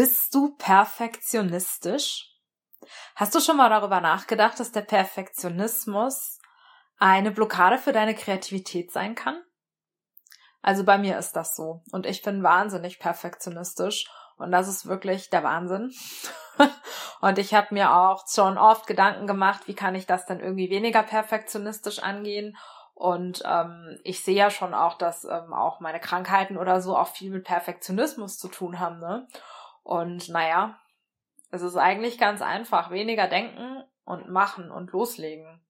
Bist du perfektionistisch? Hast du schon mal darüber nachgedacht, dass der Perfektionismus eine Blockade für deine Kreativität sein kann? Also bei mir ist das so. Und ich bin wahnsinnig perfektionistisch. Und das ist wirklich der Wahnsinn. und ich habe mir auch schon oft Gedanken gemacht, wie kann ich das denn irgendwie weniger perfektionistisch angehen. Und ähm, ich sehe ja schon auch, dass ähm, auch meine Krankheiten oder so auch viel mit Perfektionismus zu tun haben. Ne? Und naja, es ist eigentlich ganz einfach. Weniger denken und machen und loslegen.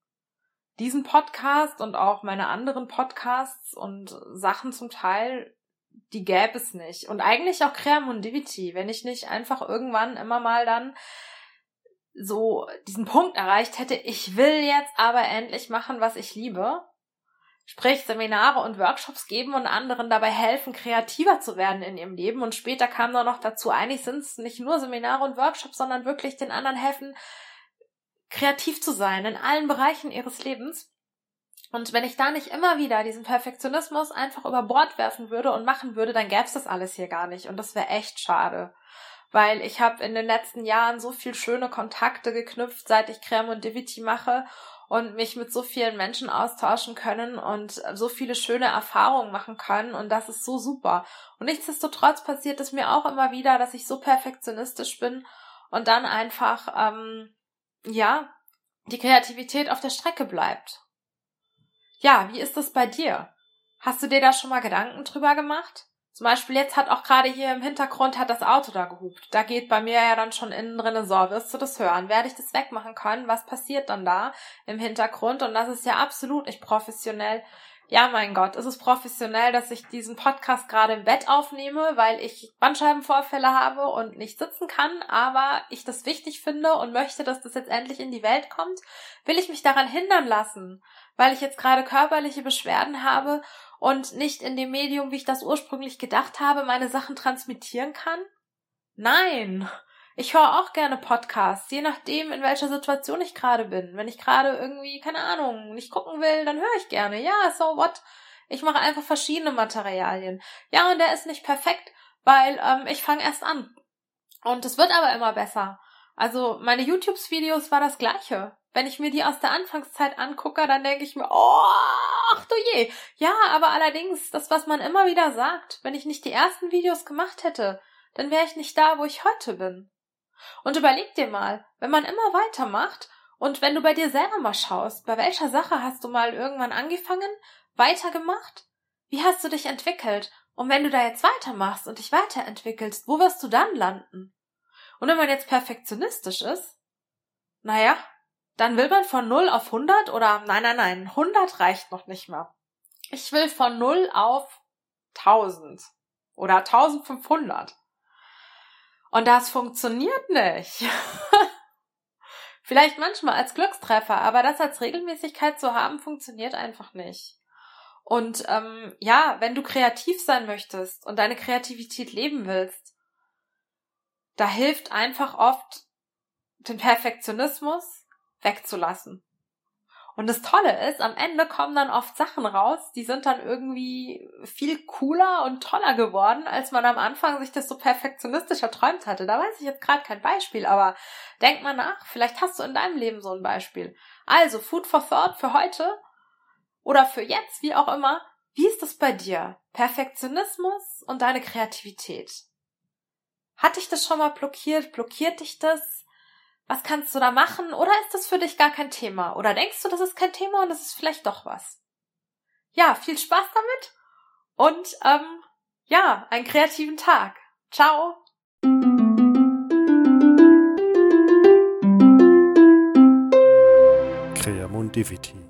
Diesen Podcast und auch meine anderen Podcasts und Sachen zum Teil, die gäbe es nicht. Und eigentlich auch Creamondivity, wenn ich nicht einfach irgendwann immer mal dann so diesen Punkt erreicht hätte, ich will jetzt aber endlich machen, was ich liebe, sprich Seminare und Workshops geben und anderen dabei helfen, kreativer zu werden in ihrem Leben. Und später kam dann noch dazu, eigentlich sind es nicht nur Seminare und Workshops, sondern wirklich den anderen helfen, kreativ zu sein in allen Bereichen ihres Lebens. Und wenn ich da nicht immer wieder diesen Perfektionismus einfach über Bord werfen würde und machen würde, dann gäbe es das alles hier gar nicht. Und das wäre echt schade. Weil ich habe in den letzten Jahren so viel schöne Kontakte geknüpft, seit ich Creme und Diviti mache und mich mit so vielen Menschen austauschen können und so viele schöne Erfahrungen machen können und das ist so super. Und nichtsdestotrotz passiert es mir auch immer wieder, dass ich so perfektionistisch bin und dann einfach, ähm, ja, die Kreativität auf der Strecke bleibt. Ja, wie ist das bei dir? Hast du dir da schon mal Gedanken drüber gemacht? Zum Beispiel jetzt hat auch gerade hier im Hintergrund hat das Auto da gehupt. Da geht bei mir ja dann schon innen drin so, wirst du das hören? Werde ich das wegmachen können? Was passiert dann da im Hintergrund? Und das ist ja absolut nicht professionell. Ja, mein Gott, ist es professionell, dass ich diesen Podcast gerade im Bett aufnehme, weil ich Bandscheibenvorfälle habe und nicht sitzen kann, aber ich das wichtig finde und möchte, dass das jetzt endlich in die Welt kommt? Will ich mich daran hindern lassen, weil ich jetzt gerade körperliche Beschwerden habe und nicht in dem Medium, wie ich das ursprünglich gedacht habe, meine Sachen transmittieren kann? Nein. Ich höre auch gerne Podcasts, je nachdem, in welcher Situation ich gerade bin. Wenn ich gerade irgendwie, keine Ahnung, nicht gucken will, dann höre ich gerne. Ja, so what? Ich mache einfach verschiedene Materialien. Ja, und der ist nicht perfekt, weil ähm, ich fange erst an. Und es wird aber immer besser. Also meine YouTube-Videos war das gleiche. Wenn ich mir die aus der Anfangszeit angucke, dann denke ich mir, oh, ach du je. Ja, aber allerdings, das, was man immer wieder sagt, wenn ich nicht die ersten Videos gemacht hätte, dann wäre ich nicht da, wo ich heute bin. Und überleg dir mal, wenn man immer weitermacht und wenn du bei dir selber mal schaust, bei welcher Sache hast du mal irgendwann angefangen, weitergemacht? Wie hast du dich entwickelt? Und wenn du da jetzt weitermachst und dich weiterentwickelst, wo wirst du dann landen? Und wenn man jetzt perfektionistisch ist, naja, dann will man von 0 auf 100 oder nein, nein, nein, 100 reicht noch nicht mal. Ich will von 0 auf 1000 oder 1500. Und das funktioniert nicht. Vielleicht manchmal als Glückstreffer, aber das als Regelmäßigkeit zu haben, funktioniert einfach nicht. Und ähm, ja, wenn du kreativ sein möchtest und deine Kreativität leben willst, da hilft einfach oft den Perfektionismus wegzulassen. Und das Tolle ist, am Ende kommen dann oft Sachen raus, die sind dann irgendwie viel cooler und toller geworden, als man am Anfang sich das so perfektionistisch erträumt hatte. Da weiß ich jetzt gerade kein Beispiel, aber denk mal nach, vielleicht hast du in deinem Leben so ein Beispiel. Also, Food for Thought für heute oder für jetzt, wie auch immer. Wie ist das bei dir? Perfektionismus und deine Kreativität. Hat dich das schon mal blockiert? Blockiert dich das? Was kannst du da machen? Oder ist das für dich gar kein Thema? Oder denkst du, das ist kein Thema und das ist vielleicht doch was? Ja, viel Spaß damit und ähm, ja, einen kreativen Tag. Ciao! Creamondivity